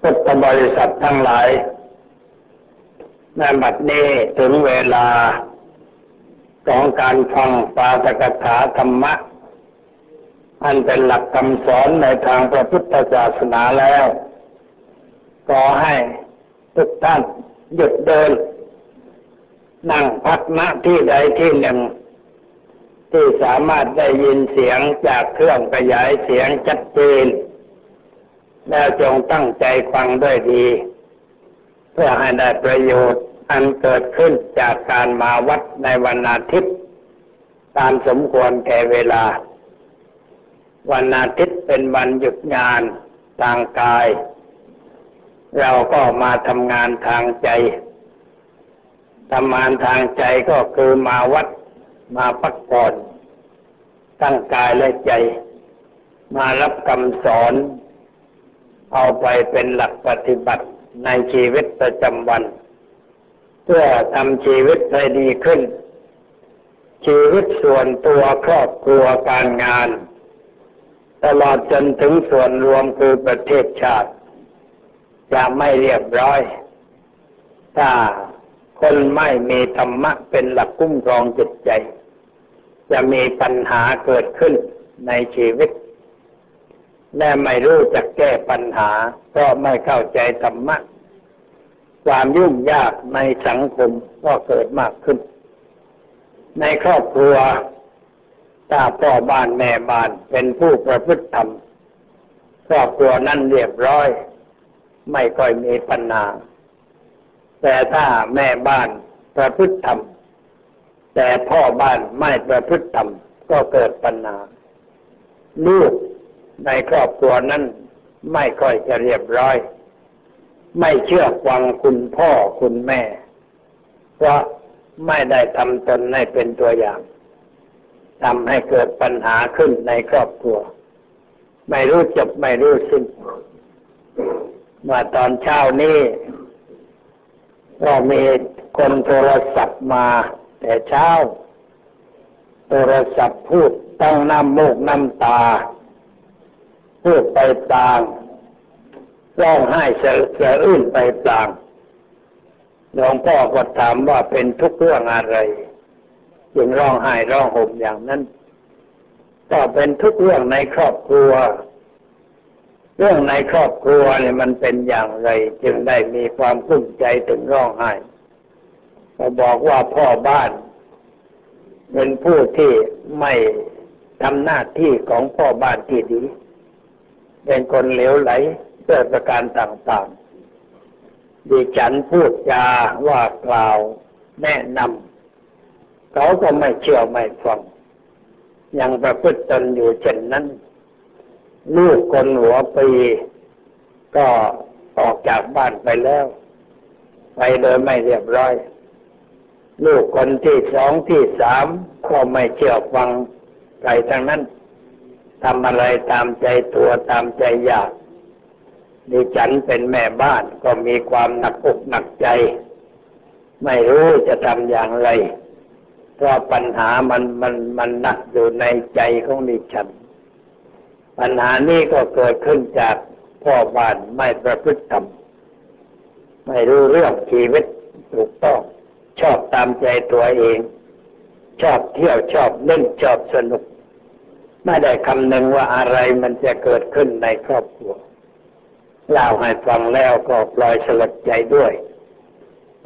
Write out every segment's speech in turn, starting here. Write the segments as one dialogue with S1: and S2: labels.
S1: พุทธบริษัททั้งหลายในบัดนี้ถึงเวลาของการฟังปาตกถาธรรมะ อันเป็นหลักคำสอนในทางพระพุทธศาสนาแล้ว ก็ให้ทุกท่านหยุดเดิน นั่งพักณที่ใดที่หนึ่ง ที่สามารถได้ยินเสียงจากเครื่องขยายเสียงชัดเจน แล้วจงตั้งใจฟังด้วยดี เพื่อให้ได้ประโยชน์อันเกิดขึ้นจากการมาวัดในวันอาทิตย์ ตามสมควรแก่เวลา วันอาทิตย์เป็นวันหยุดงานทางกาย เราก็มาทำงานทางใจทำงานทางใจก็คือมาวัดมาพักผ่อนตั้งกายและใจ มารับคำสอน เอาไปเป็นหลักปฏิบัติในชีวิตประจำวัน เพื่อทำชีวิตให้ดีขึ้น ชีวิตส่วนตัวครอบครัวการงาน ตลอดจนถึงส่วนรวมคือประเทศชาติ จะไม่เรียบร้อย ถ้าคนไม่มีธรรมะเป็นหลักคุ้มครองจิตใจ จะมีปัญหาเกิดขึ้นในชีวิต และไม่รู้จักแก้ปัญหาเพราะไม่เข้าใจธรรมะ ความยุ่งยากในสังคมก็เกิดมากขึ้น ในครอบครัวถ้าพ่อบ้านแม่บ้านเป็นผู้ประพฤติธรรมครอบครัวนั้นเรียบร้อย ไม่ค่อยมีปัญหา แต่ถ้าแม่บ้านประพฤติธรรมแต่พ่อบ้านไม่ประพฤติธรรมก็เกิดปัญหาลูก ในครอบครัวนั้นไม่ค่อยจะเรียบร้อย ไม่เชื่อฟังคุณพ่อคุณแม่ เพราะไม่ได้ทำตนให้เป็นตัวอย่างทำให้เกิดปัญหาขึ้นในครอบครัว ไม่รู้จบไม่รู้สิ้นเมื่อตอนเช้านี้ก็มีคนโทรศัพท์มาแต่เช้า โทรศัพท์พูดตั้งน้ำมูกน้ำตา พูดไปตางร้องไห้เสียอื่นไปตางหลวงพ่อก็ถามว่าเป็นทุกเรื่องอะไรจึงร้องไห้ร้องห่มอย่างนั้นก็เป็นทุกเรื่องในครอบครัว เรื่องในครอบครัวเนี่ยมันเป็นอย่างไร จึงได้มีความกุ้มใจถึงร้องไห้ก็บอกว่าพ่อบ้านเป็นผู้ที่ไม่ทำหน้าที่ของพ่อบ้านที่ดี เป็นคนเหลวไหลเพื่อประการต่างๆดิฉันพูดจาว่ากล่าวแนะนำเขาก็ไม่เชื่อไม่ฟัง ยังประพฤติตนอยู่เช่นนั้น ลูกคนหัวปีก็ออกจากบ้านไปแล้ว ไปโดยไม่เรียบร้อย ลูกคนที่สองที่สามก็ไม่เชื่อฟังใครทั้งนั้น ทำอะไรตามใจตัวตามใจอยากดิฉันเป็นแม่บ้านก็มีความหนักอกหนักใจ ไม่รู้จะทำอย่างไร เพราะปัญหามันมันมันหนักอยู่ในใจของดิฉัน ปัญหานี้ก็เกิดขึ้นจากพ่อบ้านไม่ประพฤติธรรมไม่รู้เรื่องชีวิตถูกต้อง ชอบตามใจตัวเอง ชอบเที่ยวชอบเล่นชอบสนุก ไม่ได้คำนึงว่าอะไรมันจะเกิดขึ้นในครอบครัวเล่าให้ฟังแล้วก็ปล่อยสลดใจด้วย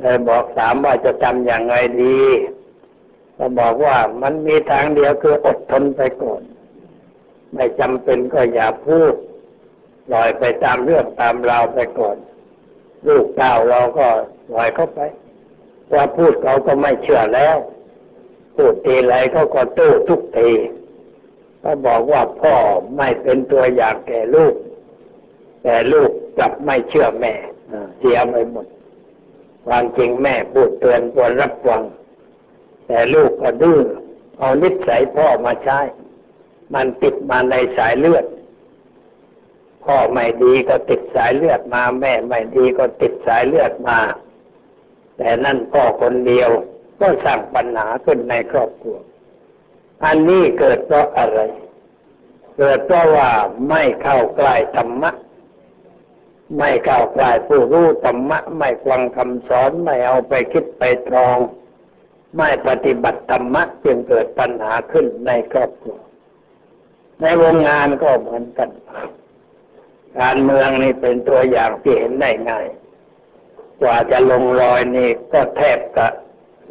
S1: เลยบอกถามว่าจะทำอย่างไรดีก็บอกว่ามันมีทางเดียวคืออดทนไปก่อน ไม่จำเป็นก็อย่าพูดปล่อยไปตามเรื่องตามราวไปก่อน ลูกเต้าเราก็ปล่อยเข้าไปว่าพูดเขาก็ไม่เชื่อแล้ว พูดทีไรเขาก็โต้ทุกที ก็บอกว่าพ่อไม่เป็นตัวอย่างแก่ลูก แต่ลูกกลับไม่เชื่อแม่เสียไปหมดความจริงแม่พูดเตือนควรรับฟัง แต่ลูกก็ดื้อเอานิสัยพ่อมาใช้ มันติดมาในสายเลือด พ่อไม่ดีก็ติดสายเลือดมา แม่ไม่ดีก็ติดสายเลือดมา แต่นั่นพ่อคนเดียวก็สร้างปัญหาขึ้นในครอบครัว อันนี้เกิดเพราะอะไร เกิดเพราะว่าไม่เข้าใกล้ธรรมะ ไม่ก้าวกลายผู้รู้ธรรมะ ไม่ฟังคำสอนไม่เอาไปคิดไปตรอง ไม่ปฏิบัติธรรมะจึงเกิดปัญหาขึ้นในครอบครัว ในวงงานก็เหมือนกัน การเมืองนี่เป็นตัวอย่างที่เห็นได้ง่าย กว่าจะลงรอยนี่ก็แทบจะ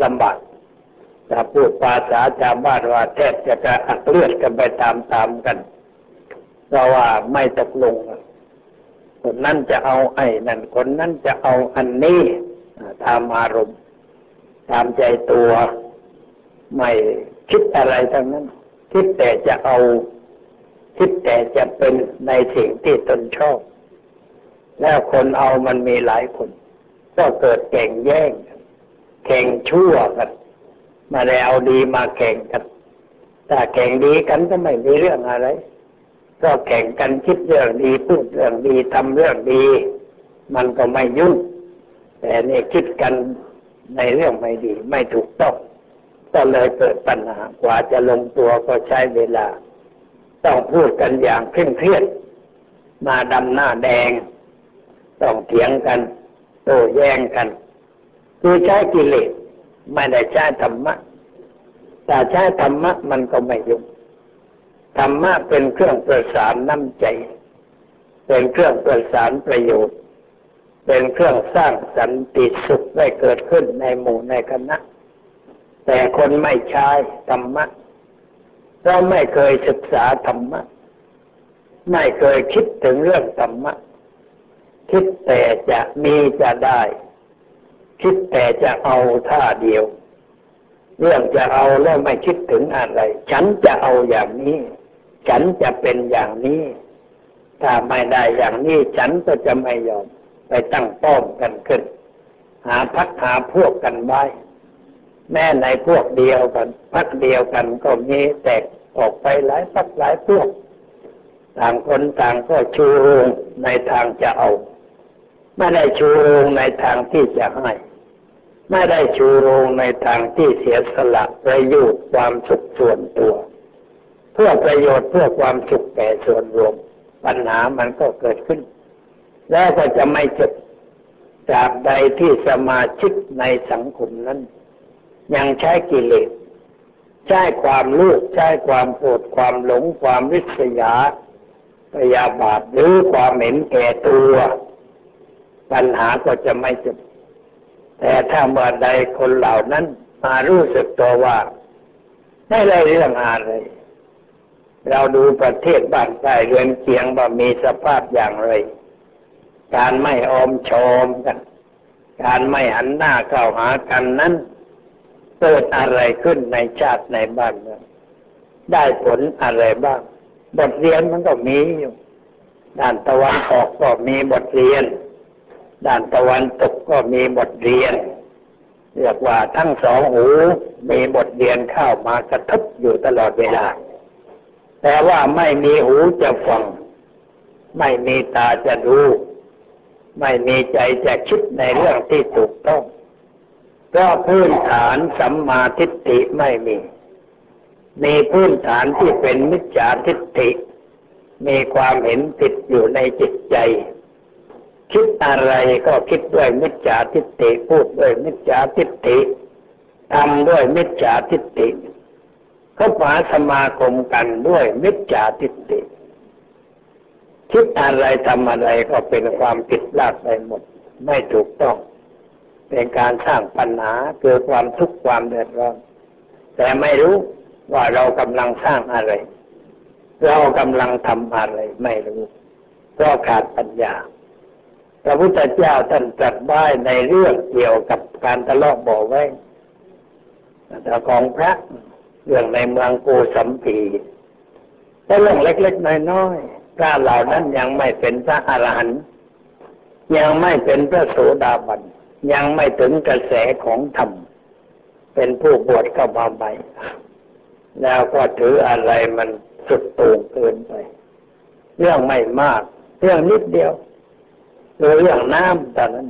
S1: ลำบาก จะพูดภาษาชาวบ้านว่าแทบจะกระอักเลือดกันไปตามๆกัน เพราะว่าไม่ตกลงคนนั้นจะเอาไอ้นั่นคนนั้นจะเอาอันนี้ตามอารมณ์ ตามใจตัว ไม่คิดอะไรทั้งนั้น คิดแต่จะเอา คิดแต่จะเป็นในสิ่งที่ตนชอบ แล้วคนเอามันมีหลายคน ก็เกิดแข่งแย่ง แข่งชั่วกัน มาได้เอาดีมาแข่งกันถ้าแข่งดีกันก็ไม่มีเรื่องอะไร ก็แข่งกันคิดเรื่องดีพูดเรื่องดีทำเรื่องดี มันก็ไม่ยุ่ง แต่นี่คิดกันในเรื่องไม่ดี ไม่ถูกต้องก็เลยเกิดปัญหากว่าจะลงตัวก็ใช้เวลา ต้องพูดกันอย่างเคร่งเครียด มาดำหน้าแดง ต้องเถียงกัน โต้แย้งกัน คือใช้กิเลส ไม่ได้ใช้ธรรมะแต่ใช้ธรรมะมันก็ไม่ยุ่งธรรมะเป็นเครื่องประสานน้ำใจ เป็นเครื่องประสานประโยชน์ เป็นเครื่องสร้างสันติสุขได้เกิดขึ้นในหมู่ในคณะ แต่คนไม่ใช้ธรรมะเราไม่เคยศึกษาธรรมะ ไม่เคยคิดถึงเรื่องธรรมะ คิดแต่จะมีจะได้ คิดแต่จะเอาท่าเดียว เรื่องจะเอาแล้วไม่คิดถึงอะไร ฉันจะเอาอย่างนี้ ฉันจะเป็นอย่างนี้ ถ้าไม่ได้อย่างนี้ ฉันก็จะไม่ยอม ไปตั้งป้อมกันขึ้น หาพักหาพวกกันไว้แม้ในพวกเดียวกันพักเดียวกันก็มีแตกออกไปหลายพักหลายพวก ต่างคนต่างก็ชูโรงในทางจะเอา ไม่ได้ชูโรงในทางที่จะให้ ไม่ได้ชูโรงในทางที่เสียสละประโยชน์ความสุขส่วนตัว เพื่อประโยชน์เพื่อความสุขแก่ส่วนรวม ปัญหามันก็เกิดขึ้น แล้วก็จะไม่จบจากใดที่สมาชิกในสังคมนั้น ยังใช้กิเลสใช้ความลูกใช้ความโกรธความหลงความริษยาพยาบาทหรือความเห็นแก่ตัว ปัญหาก็จะไม่จบ แต่ถ้าเมื่อใดคนเหล่านั้นมารู้สึกตัวว่า ไม่ได้เรื่องอะไรเราดูประเทศบ้านใต้เรือนเคียงว่ามีสภาพอย่างไร การไม่ออมชอมกัน การไม่หันหน้าเข้าหากันนั้นเกิดอะไรขึ้นในชาติในบ้านเมืองได้ผลอะไรบ้าง บทเรียนมันก็มีอยู่ ด้านตะวันออกก็มีบทเรียน ด้านตะวันตกก็มีบทเรียน เรียกว่าทั้งสองหูมีบทเรียนเข้ามากระทบอยู่ตลอดเวลา แต่ว่าไม่มีหูจะฟัง ไม่มีตาจะดู ไม่มีใจจะคิดในเรื่องที่ถูกต้องก็พื้นฐานสัมมาทิฏฐิไม่มี มีพื้นฐานที่เป็นมิจฉาทิฏฐิ มีความเห็นติดอยู่ในจิตใจ คิดอะไรก็คิดด้วยมิจฉาทิฏฐิพูดด้วยมิจฉาทิฏฐิทำด้วยมิจฉาทิฏฐิเขาหาสมาคมกันด้วยมิจฉาทิฏฐิคิดอะไรทำอะไรก็เป็นความผิดพลาดไปหมด ไม่ถูกต้อง เป็นการสร้างปัญหาเกิดความทุกข์ความเดือดร้อน แต่ไม่รู้ว่าเรากำลังสร้างอะไร เรากำลังทำอะไรไม่รู้เพราะขาดปัญญา พระพุทธเจ้าท่านตรัสไว้ในเรื่องเกี่ยวกับการทะเลาะบ่อไว้แต่ของพระเรื่องในเมืองโกสัมพีแต่เรื่องเล็กๆน้อยๆพระเหล่านั้นยังไม่เป็นพระอรหันต์ยังไม่เป็นพระโสดาบันยังไม่ถึงกระแสของธรรม เป็นผู้บวชเข้ามาใหม่แล้วก็ถืออะไรมันสุดโต่งเกินไป เรื่องไม่มาก เรื่องนิดเดียว เรื่องน้ำตอนนั้น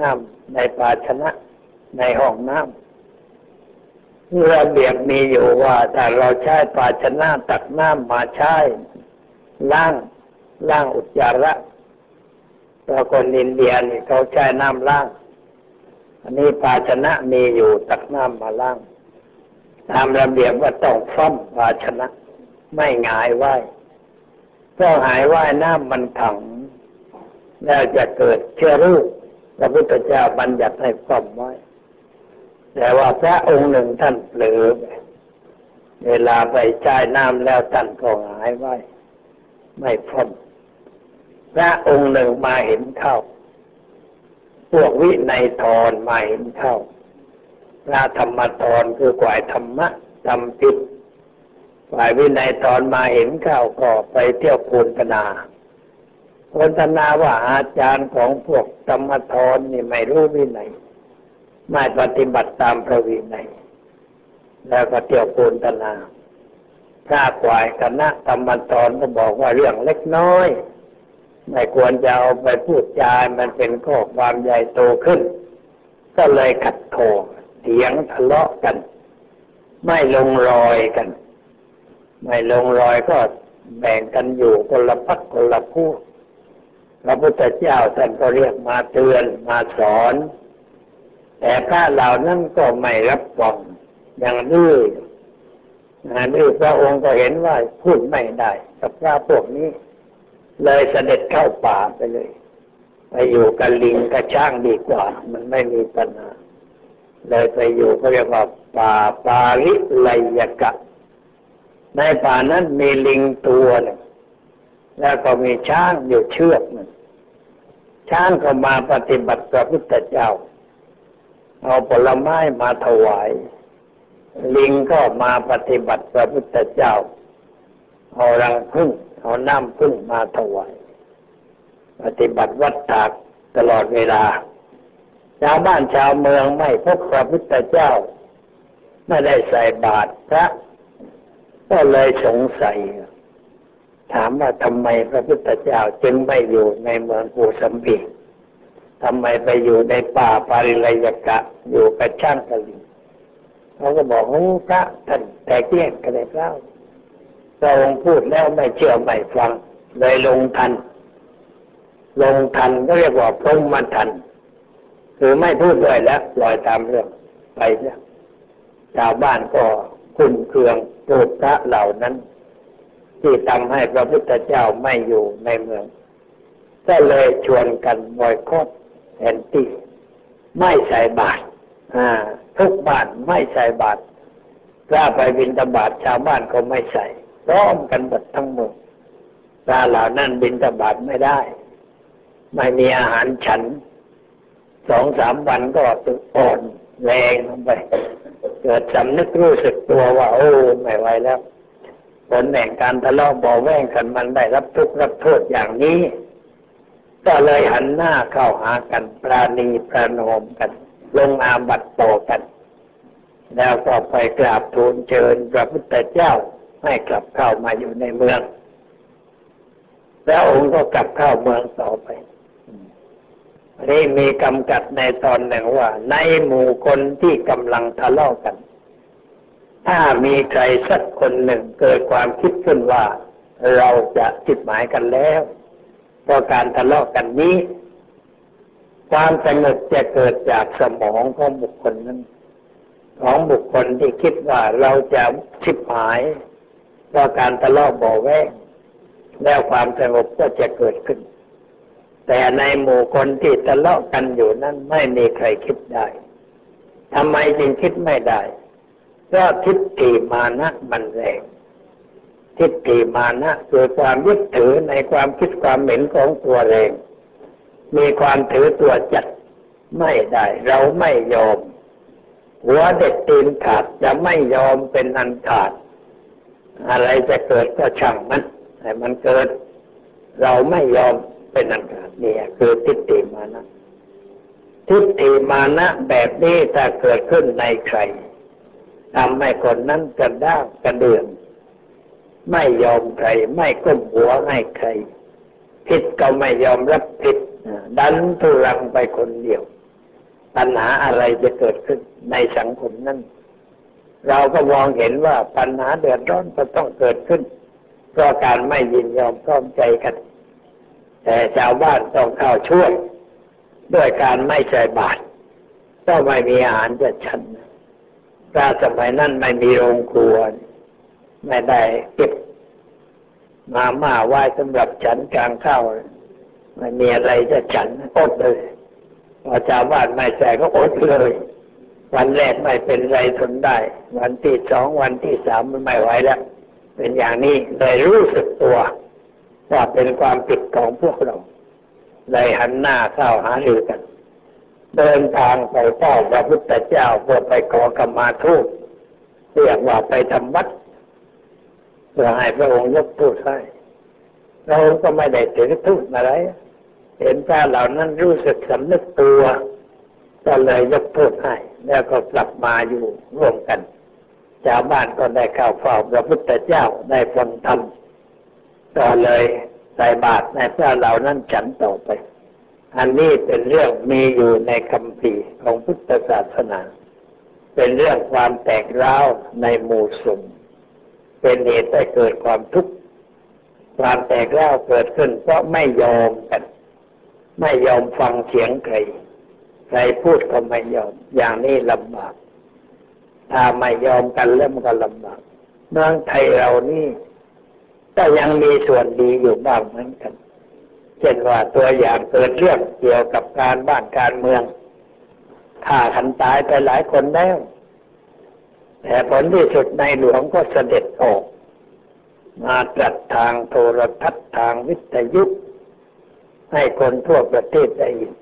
S1: น้ำในภาชนะในห้องน้ำระเบียบมีอยู่ว่าถ้าเราใช้ภาชนะตักน้ำมาใช้ล้างล้างอุจจาระเราคนอินเดียนี่เขาใช้น้ำล้าง อันนี้ภาชนะมีอยู่ตักน้ำมาล้าง ตามระเบียบว่าต้องซ่อมภาชนะ ไม่หงายไหวเพราะหายไหวน้ำมันขัง แล้วจะเกิดเชื้อโรคพระพุทธเจ้าบัญญัติให้ซ่อมไว้ แต่ว่าพระองค์หนึ่งท่านเผลอเวลาไปใช้น้ำแล้วท่านก็หายไว้ ไม่พ้นพระองค์หนึ่งมาเห็นเข้า พวกวินัยทรมาเห็นเข้าพระธรรมทรคือก่ายธรรมะทำผิดฝ่ายวินัยทรมาเห็นเข้าก็ไปเที่ยวโพนธนา โพนธนาว่าอาจารย์ของพวกธรรมทรนี่ไม่รู้วินัยไม่ปฏิบัติตามพระวินัยแล้วก็เที่ยวโพนธนาพระกวายคณะธรรมทรก็บอกว่าเรื่องเล็กน้อย ไม่ควรจะเอาไปพูดจามันเป็นข้อความใหญ่โตขึ้น ก็เลยขัดโถเถียงทะเลาะกัน ไม่ลงรอยกัน ไม่ลงรอยก็แบ่งกันอยู่คนละพักคนละพูด พระพุทธเจ้าท่านก็เรียกมาเตือนมาสอน แต่พระเหล่านั้นก็ไม่รับฟังอย่างดื้อดื้อพระองค์ก็เห็นว่าพูดไม่ได้ กับพระพวกนี้ เลยเสด็จเข้าป่าไปเลยไปอยู่กับลิงกับช้างดีกว่า มันไม่มีปัญหาเลยไปอยู่เขาเรียกว่าป่าปาริไลยกะ ในป่านั้นมีลิงตัวหนึ่งแล้วก็มีช้างอยู่เชือกหนึ่ง ช้างก็มาปฏิบัติพระพุทธเจ้า เอาผลไม้มาถวาย ลิงก็มาปฏิบัติพระพุทธเจ้า เอารังพึ่งเอาน้ำพึ่งมาถวาย ปฏิบัติวัดตากตลอดเวลา ชาวบ้านชาวเมืองไม่พบพระพุทธเจ้า ไม่ได้ใส่บาตรพระก็เลยสงสัย ถามว่าทำไมพระพุทธเจ้าจึงไม่อยู่ในเมืองปูสัมพีทำไมไปอยู่ในป่าปาริเลยกะ อยู่กับช่างกะลิงเขาก็บอกโอ้พระท่านแต่เกี้ยงกันเลยเล่าพระองค์พูดแล้วไม่เชื่อไม่ฟัง เลยลงทัน ลงทันก็เรียกว่าพรหมทัน คือไม่พูดด้วยแล้วลอยตามเรื่องไปเนี่ยชาวบ้านก็คุ้นเคืองโกรธพระเหล่านั้น ที่ทำให้พระพุทธเจ้าไม่อยู่ในเมือง ก็เลยชวนกันบอยคอตแอนตี้ไม่ใส่บาตรทุกบ้านไม่ใส่บาตรถ้าไปบินตบาตชาวบ้านก็ไม่ใส่ร้อมกันหมดทั้งหมดตาเหล่านั้นบินตบาดไม่ได้ ไม่มีอาหารฉันสองสามวันก็ตึกอ่อนแรงลงไป เกิดสำนึกรู้สึกตัวว่า โอ้ ไม่ไหวแล้ว ผลแห่งการทะเลาะบ่อแว่งกันมันได้รับทุกข์รับโทษอย่างนี้ ก็เลยหันหน้าเข้าหากันปราณีประนมกัน ลงอาบัตต่อกัน แล้วก็ไปกราบทูลเชิญพระพุทธเจ้าให้กลับเข้ามาอยู่ในเมือง แล้วองค์ก็กลับเข้าเมืองต่อไปนี่มีกำกัดในตอนหนึ่งว่า ในหมู่คนที่กำลังทะเลาะกัน ถ้ามีใครสักคนหนึ่งเกิดความคิดขึ้นว่าเราจะจิตหมายกันแล้วเพราะการทะเลาะกันนี้ ความสงบจะเกิดจากสมองของบุคคลนั้น ของบุคคลที่คิดว่าเราจะชิบหายเพราะการทะเลาะบ่อแวงแล้วความสงบก็จะเกิดขึ้น แต่ในหมู่คนที่ทะเลาะกันอยู่นั้นไม่มีใครคิดได้ทำไมจึงคิดไม่ได้ เพราะทิฏฐิมานะมันแรงทิฏฐิมานะคือความยึดถือในความคิดความเห็นของตัวเอง มีความถือตัวจัดไม่ได้ เราไม่ยอม หัวเด็ดตีนขาดจะไม่ยอมเป็นอันขาด อะไรจะเกิดก็ช่างมันให้มันเกิด เราไม่ยอมเป็นอันขาดนี่คือทิฏฐิมานะ ทิฏฐิมานะแบบนี้ถ้าเกิดขึ้นในใคร ทำให้คนนั้นกระด้างกระเดืองไม่ยอมใคร ไม่ก้มหัวให้ใคร ผิดก็ไม่ยอมรับผิด ดันทุรังไปคนเดียว ปัญหาอะไรจะเกิดขึ้นในสังคมนั้น เราก็มองเห็นว่าปัญหาเดือดร้อนก็ต้องเกิดขึ้น เพราะการไม่ยินยอมพร้อมใจกัน แต่ชาวบ้านต้องเข้าช่วย ด้วยการไม่ใส่บาตรต้องไม่มีอาหารจะฉันพ ระสมัยนั้นไม่มีโรงครัว ไม่ได้เก็บมาม่าไว้สำหรับฉันกลางข้าวไม่มีอะไรจะฉันอดเลยพอชาวบ้านไม่ใส่ก็อดเลย วันแรกไม่เป็นไรทนได้ วันที่สองวันที่สามมันไม่ไหวแล้ว เป็นอย่างนี้เลยรู้สึกตัว ว่าเป็นความผิดของพวกเราเลยหันหน้าเข้าหารือกัน เดินทางไปเฝ้าพระพุทธเจ้าเพื่อไปขอกรรมาทูตเรียกว่าไปทำวัดเพื่อให้พระองค์ยกทูตให้เราก็ไม่ได้ถือทูตอะไร เห็นพระเหล่านั้นรู้สึกสำนึกตัวก็เลยยกทูตให้ แล้วก็กลับมาอยู่ร่วมกัน ชาวบ้านก็ได้เข้าเฝ้าพระพุทธเจ้าได้ฟังธรรมก็เลยใส่บาตรในพระเหล่านั้นฉันต่อไป อันนี้เป็นเรื่องมีอยู่ในคำพีของพุทธศาสนา เป็นเรื่องความแตกร้าวในหมู่สงฆ์เป็นเหตุให้เกิดความทุกข์ความแตกร้าวเกิดขึ้น เพราะไม่ยอมกัน ไม่ยอมฟังเสียงใครใครพูดก็ไม่ยอม อย่างนี้ลำบาก ถ้าไม่ยอมกันแล้วมันก็ลำบากเมืองไทยเรานี่ก็ยังมีส่วนดีอยู่บ้างเหมือนกัน ช่นว่าตัวอย่างเกิดเรื่องเกี่ยวกับการบ้านการเมืองฆ่าขันตายไปหลายคนแล้วแต่ผลที่สุดในหลวงก็เสด็จออก มาตรัสทางโทรทัศน์ทางวิทยุ ให้คนทั่วประเทศได้ยิน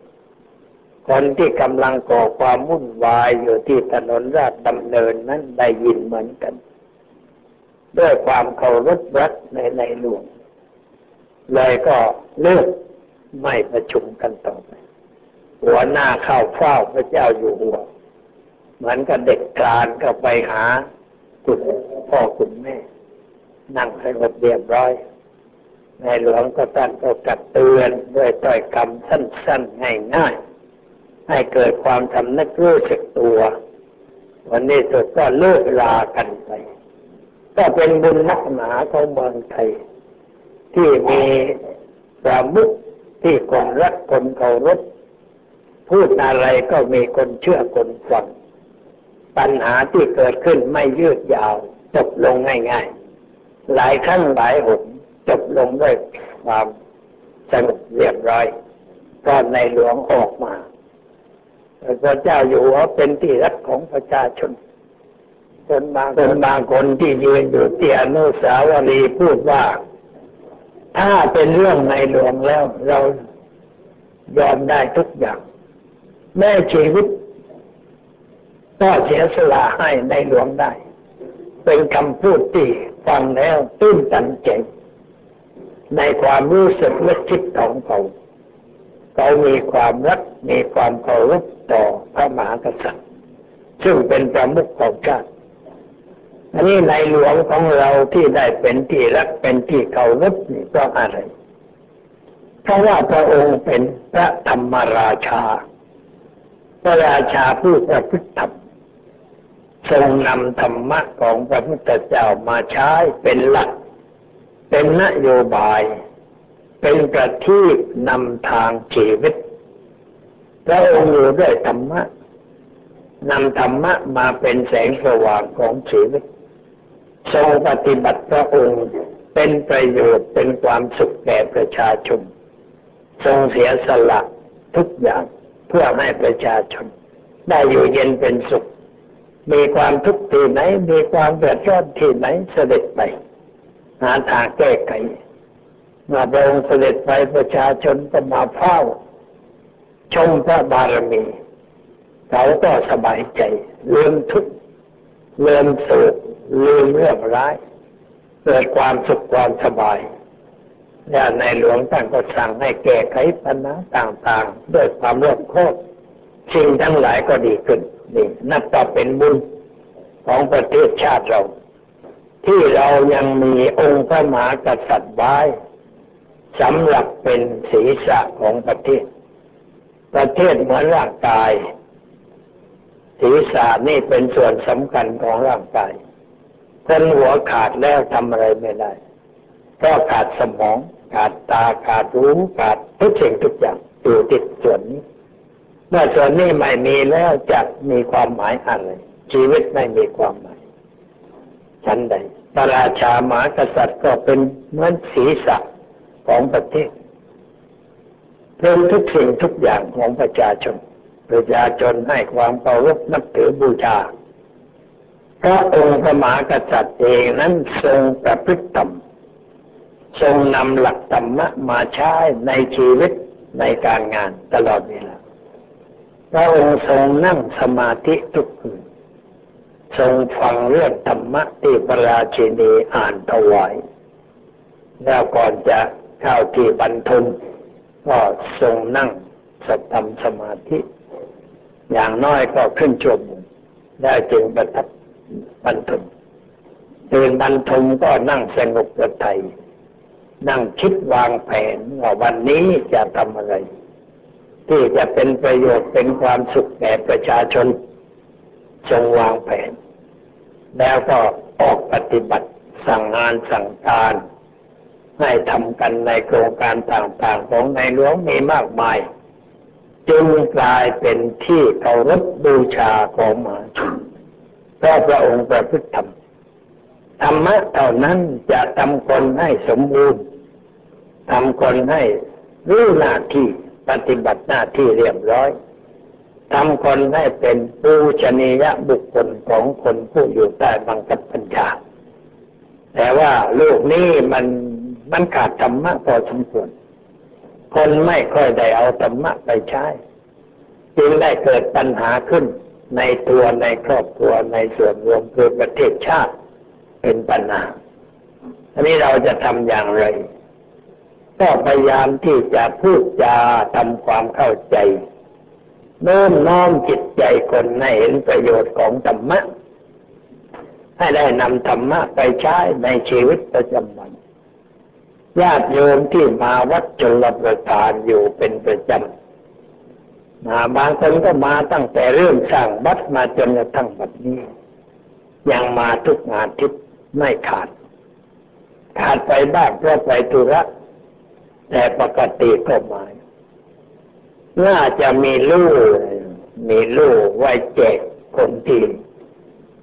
S1: คนที่กำลังก่อความวุ่นวายอยู่ที่ถนนราชดำเนินนั้นได้ยินเหมือนกัน ด้วยความเคารพรักในในหลวง เลยก็เลิกไม่ประชุมกันต่อไปหัวหน้าเข้าเฝ้าพระเจ้าอยู่หัวเหมือนกับเด็กกลานก็ไปหาคุณพ่อคุณแม่ นั่งสงบเรียบร้อยในหลวงก็ท่านก็กัดเตือนด้วยต้อยคำสั้นๆง่ายๆให้เกิดความสำนึกรู้สึกตัว วันนี้สุดก็เลิกลากันไป ก็เป็นบุญนักหนาของเมืองไทย ที่มีประมุขที่คนรักคนเคารพพูดอะไรก็มีคนเชื่อคนฟังปัญหาที่เกิดขึ้นไม่ยืดยาว จบลงง่ายๆ หลายครั้งหลายหนจบลงด้วยความสงบเรียบร้อยก็ในหลวงออกมาพระเจ้าอยู่หัวเป็นที่รักของประชาชน คนบางคนบางคนที่ยืนอยู่ที่อนุสาวรีย์พูดว่า ถ้าเป็นเรื่องในหลวงแล้ว เรายอมได้ทุกอย่าง แม่ชีวิตก็เสียสละให้ในหลวงได้ เป็นคำพูดที่ฟังแล้วตื้นตันใจในความรู้สึกและคิดของเขา เขามีความรักมีความเคารพต่อพระมหากษัตริย์ ซึ่งเป็นประมุขของชาติ อันนี้ในหลวงของเราที่ได้เป็นที่รักเป็นที่เคารพนี่เพราะอะไร เพราะว่าพระองค์เป็นพระธรรมราชา พระราชาผู้ประพฤติธรรมทรงนำธรรมะของพระพุทธเจ้ามาใช้เป็นหลัก เป็นนโยบาย เป็นประทีปนำทางชีวิตพระองค์อยู่ด้วยธรรมะนำธรรมะมาเป็นแสงสว่างของชีวิต ทรงปฏิบัติพระองค์เป็นประโยชน์เป็นความสุขแก่ประชาชน ทรงเสียสละทุกอย่างเพื่อให้ประชาชน ได้อยู่เย็นเป็นสุข มีความทุกข์ที่ไหน มีความเดือดร้อนที่ไหนเสด็จไป หาทางแก้ไขมื่อพระองค์เสด็จไปประชาชนก็มาเฝ้า ชมพระบารมี เขาก็สบายใจลืมทุกข์ลืมสุข ลืมเรื่องร้ายเกิดความสุขความสบายแล่ในหลวงท่านก็สั่งให้แก้ไขปัญหาต่างๆด้วยความรอบคอบสิ่งทั้งหลายก็ดีขึ้นนี่นับว่าเป็นบุญของประเทศชาติเรา ที่เรายังมีองค์พระมหากษัตริย์ไว้สำหรับเป็นศีรษะของประเทศ ประเทศเหมือนร่างกาย ศีรษะนี่เป็นส่วนสำคัญของร่างกาย คนหัวขาดแล้วทำอะไรไม่ได้
S2: เพราะขาดสมอง ขาดตาขาดรู้ขาดทุกสิ่งทุกอย่างอยู่ติดส่วนนี้เมื่อส่วนนี้ไม่มีแล้วจะมีความหมายอะไรชีวิตไม่มีความหมายชั้นใดพระราชาหมากษัตริย์ก็เป็นเหมือนศีรษะของประเทศเป็นทุกสิ่งทุกอย่างของประชาชน ประชาชนให้ความเคารพนับถือบูชา พระองค์พระมหากษัตริย์เองนั้นทรงประพฤติธรรมทรงนำหลักธรรมะมาใช้ในชีวิตในการงานตลอดเวลาพระองค์ทรงนั่งสมาธิทุกคืนทรงฟังเรื่องธรรมะที่พระราชินีอ่านถวายแล้วก่อนจะเข้าที่บรรทุนก็ทรงนั่งสธรรมสมาธิ อย่างน้อยก็ขึ้นชั่วโมงได้จึงประทับ บรรทุนตื่นบรรทุมก็นั่งสงบกระไทย นั่งคิดวางแผนว่าวันนี้จะทำอะไร ที่จะเป็นประโยชน์เป็นความสุขแก่ประชาชนทรงวางแผน แล้วก็ออกปฏิบัติสั่งงานสั่งการให้ทำกันในโครงการต่างๆ ของในหลวงมีมากมาย จึงกลายเป็นที่เคารพบูชาของมหาชน พราะพระองค์ประพฤติธรรมธรรมะเท่านั้นจะทำคนให้สมบูรณ์ทำคนให้รู้หน้าที่ปฏิบัติหน้าที่เรียบร้อยทำคนให้เป็นปูชนียบุคคลของคนผู้อยู่ใต้บังคับบัญชาแต่ว่าโลกนี้มันมันขาดธรรมะพอสมควร คนไม่ค่อยได้เอาธรรมะไปใช้ จึงได้เกิดปัญหาขึ้น ในตัวในครอบครัวในส่วนรวมคือประเทศชาติเป็นปัญหาอันนี้เราจะทำอย่างไร ก็พยายามที่จะพูดจาทำความเข้าใจโน้มน้อมจิตใจคนให้เห็นประโยชน์ของธรรมะ ให้ได้นำธรรมะไปใช้ในชีวิตประจำวันญาติโยมที่มาวัดจุลประทานอยู่เป็นประจำ มาบางคนก็มาตั้งแต่เรื่องสร้างวัดมาจนกระทั่งบัดนี้ ยังมาทุกงานทิศไม่ขาด ขาดไปบ้างเพราะไปธุระแต่ปกติก็มาน่าจะมีลูกมีลูกไว้แจกคนที่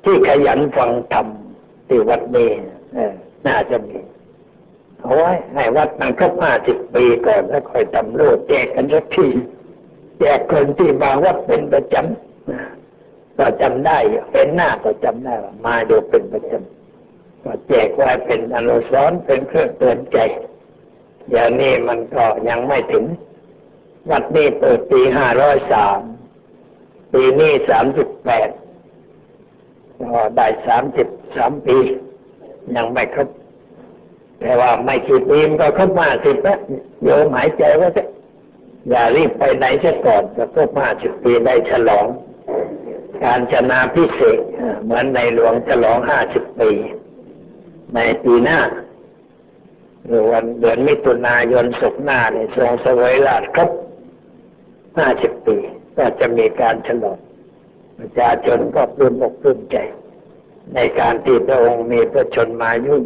S2: ที่ขยันฟังธรรมที่วัดนี้น่าจะมีเอาไว้ให้วัดมันครบห้าสิบปีก่อนแล้วค่อยทำลูกแจกกันสักที แจกคนที่มาวัดเป็นประจำก็จำได้เป็นหน้าก็จำได้ว่ามาดูเป็นประจำก็แจกไว้เป็นอนุสรณ์เป็นเครื่องเตือนใจ อย่างนี้มันก็ยังไม่ถึง วัดนี้เปิดปีห้าร้อยสามปีนี้สามสิบแปดก็ได้สามสิบสามปี ยังไม่ครบแต่ว่าไม่กี่ปีมันก็ครบมาสิบแล้วโยมหายใจว่าจะ อย่ารีบไปไหนเสียก่อนจะครบมาสิบปีได้ฉลอง การชนะพิเศษเหมือนในหลวงฉลองห้าสิบปี ในปีหน้าหรือวันเดือนมิถุนายนศุกร์หน้าเนี่ยทรงสวยราชครบห้าสิบปี ก็จะมีการฉลองประชาชนก็ปลื้มอกปลื้มใจ ในการที่พระองค์มีพระชนมายุ่ง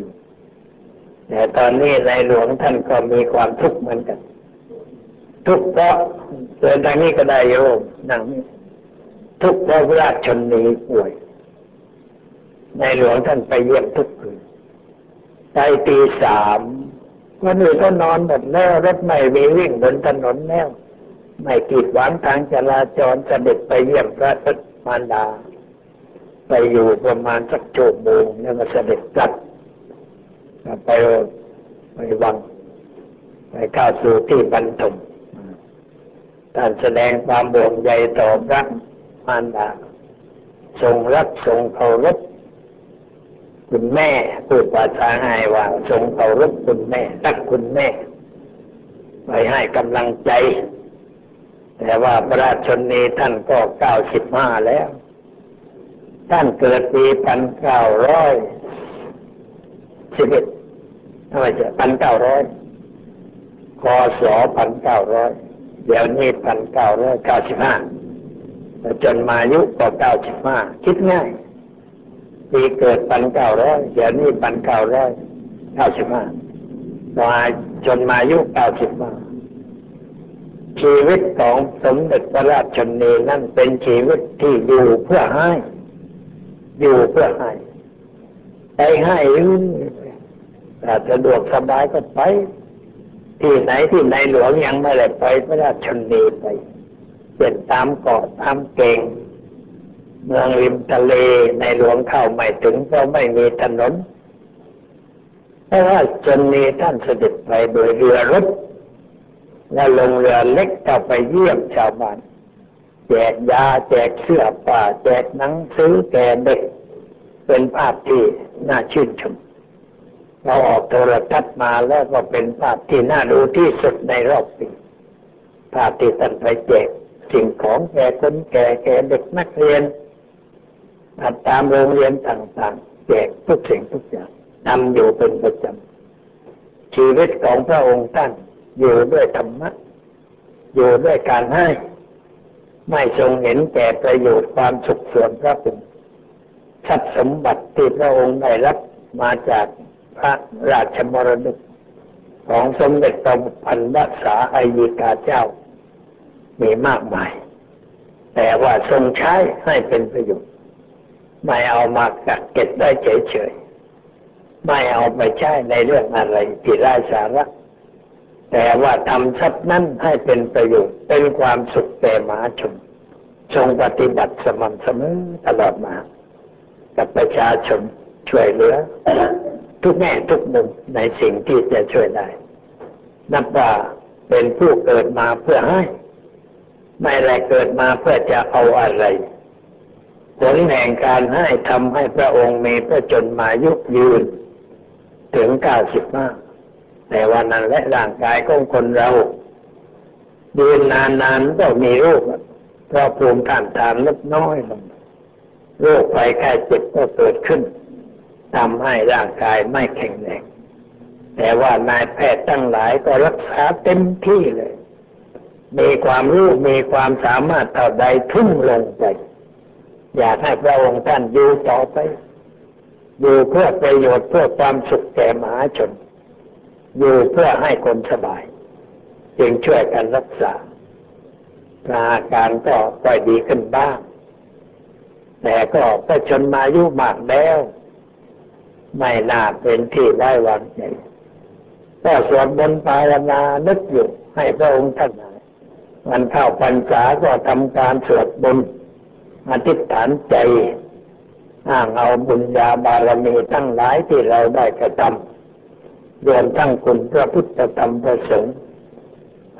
S2: แต่ตอนนี้ในหลวงท่านก็มีความทุกข์เหมือนกัน ทุกข์เพราะเดินทางนี้ก็ได้โยมนั่งทุกข์เพราะราชชนนีป่วย ในหลวงท่านไปเยี่ยมทุกคืนใจตีสามวันนี้ก็นอนหมดแล้วรถไม่มีวิ่งบนถนนแล้ว ไม่กีดหวังทางจราจรเสด็จไปเยี่ยมพระพุทธมารดา ไปอยู่ประมาณสักชั่วโมงแล้วก็เสด็จกลับไปไปวังไปเข้าสู่ที่บรรทม ท่านแสดงความบ่วงใยต่อพระมารดาทรงรักทรงเคารพคุณแม่พูดภาษาไงว่าทรงเคารพคุณแม่รักคุณแม่ ไปให้กำลังใจ แต่ว่าพระราชนีท่านก็เก้าสิบห้าแล้ว ท่านเกิดปีพันเก้าร้อยสิบเอ็ดทำไมจะพันเก้าร้อยคศพันเก้าร้อย เดี๋ยวนี้พันเก้าร้อยเก้าสิบห้าจนมายุก็เก้าสิบห้าคิดง่ายปีเกิดพันเก้าร้อยเดี๋ยวนี้พันเก้าร้อยเก้าสิบห้ามาจนมาอายุเก้าสิบมาชีวิตของสมเด็จพระราชนีนั่นเป็นชีวิตที่อยู่เพื่อให้ อยู่เพื่อให้ไปให้ถ้าสะดวกสบายก็ไป ที่ไหนที่ในหลวงยังไม่ได้ไปพระราชนีไปเป็นตามเกาะตามเก่งเมืองริมทะเลในหลวงเข้าไม่ถึงเพราะไม่มีถนนเพราะว่าจนมีท่านเสด็จไปโดยเรือรบแล้วลงเรือเล็กเข้าไปเยี่ยมชาวบ้านแจกยาแจกเสื้อผ้าแจกหนังสือแก่เด็ก เป็นภาพที่น่าชื่นชม เราออกโทรทัศน์มาแล้วก็เป็นภาพที่น่าดูที่สุดในรอบปีภาพที่ท่านไปแจกสิ่งของแก่คนแก่แก่เด็กนักเรียนตามโรงเรียนต่างๆแจกทุกสิ่งทุกอย่างนำอยู่เป็นประจำชีวิตของพระองค์ท่านอยู่ด้วยธรรมะ อยู่ด้วยการให้ ไม่ทรงเห็นแก่ประโยชน์ความสุขส่วนพระองค์ทรัพย์สมบัติที่พระองค์ได้รับมาจาก พระราชมรดกของสมเด็จพระพันวษาอายิกาเจ้า มีมากมาย แต่ว่าทรงใช้ให้เป็นประโยชน์ ไม่เอามากักเก็บได้เฉยๆ ไม่เอาไปใช้ในเรื่องอะไรที่ไร้สาระแต่ว่าทำทรัพย์นั้นให้เป็นประโยชน์เป็นความสุขแก่มหาชนทรงปฏิบัติสม่ำเสมอตลอดมา กับประชาชนช่วยเหลือ ทุกแง่ทุกมุมในสิ่งที่จะช่วยได้ นับว่าเป็นผู้เกิดมาเพื่อให้ ไม่ได้เกิดมาเพื่อจะเอาอะไร ผลแห่งการให้ทำให้พระองค์มีพระจนมายุยืน ถึงเก้าสิบห้าแต่ว่านั้นและร่างกายของคนเรายืนนานๆก็มีโรคเพราะภูมิต้านทานลดน้อยลงโรคภัยไข้เจ็บก็เกิดขึ้น ทำให้ร่างกายไม่แข็งแรงแต่ว่านายแพทย์ทั้งหลายก็รักษาเต็มที่เลย มีความรู้มีความสามารถเท่าใดทุ่มลงไป อยากให้พระองค์ท่านอยู่ต่อไป อยู่เพื่อประโยชน์เพื่อความสุขแก่มหาชน อยู่เพื่อให้คนสบาย จึงช่วยกันรักษาอาการก็ค่อยดีขึ้นบ้าง แต่ก็ก็ชนมายุมากแล้ว ไม่น่าเป็นที่ได้วางใจก็สวดบนปารนานึกอยู่ให้พระองค์ท่านมันเข้าพรรษาก็ทำการสวดบนอธิษฐานใจอ้างเอาบุญญาบารมีทั้งหลายที่เราได้กระทำรวมทั้งคุณพระพุทธธรรมประสงค์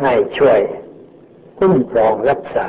S2: ให้ช่วยคุ้มครองรักษา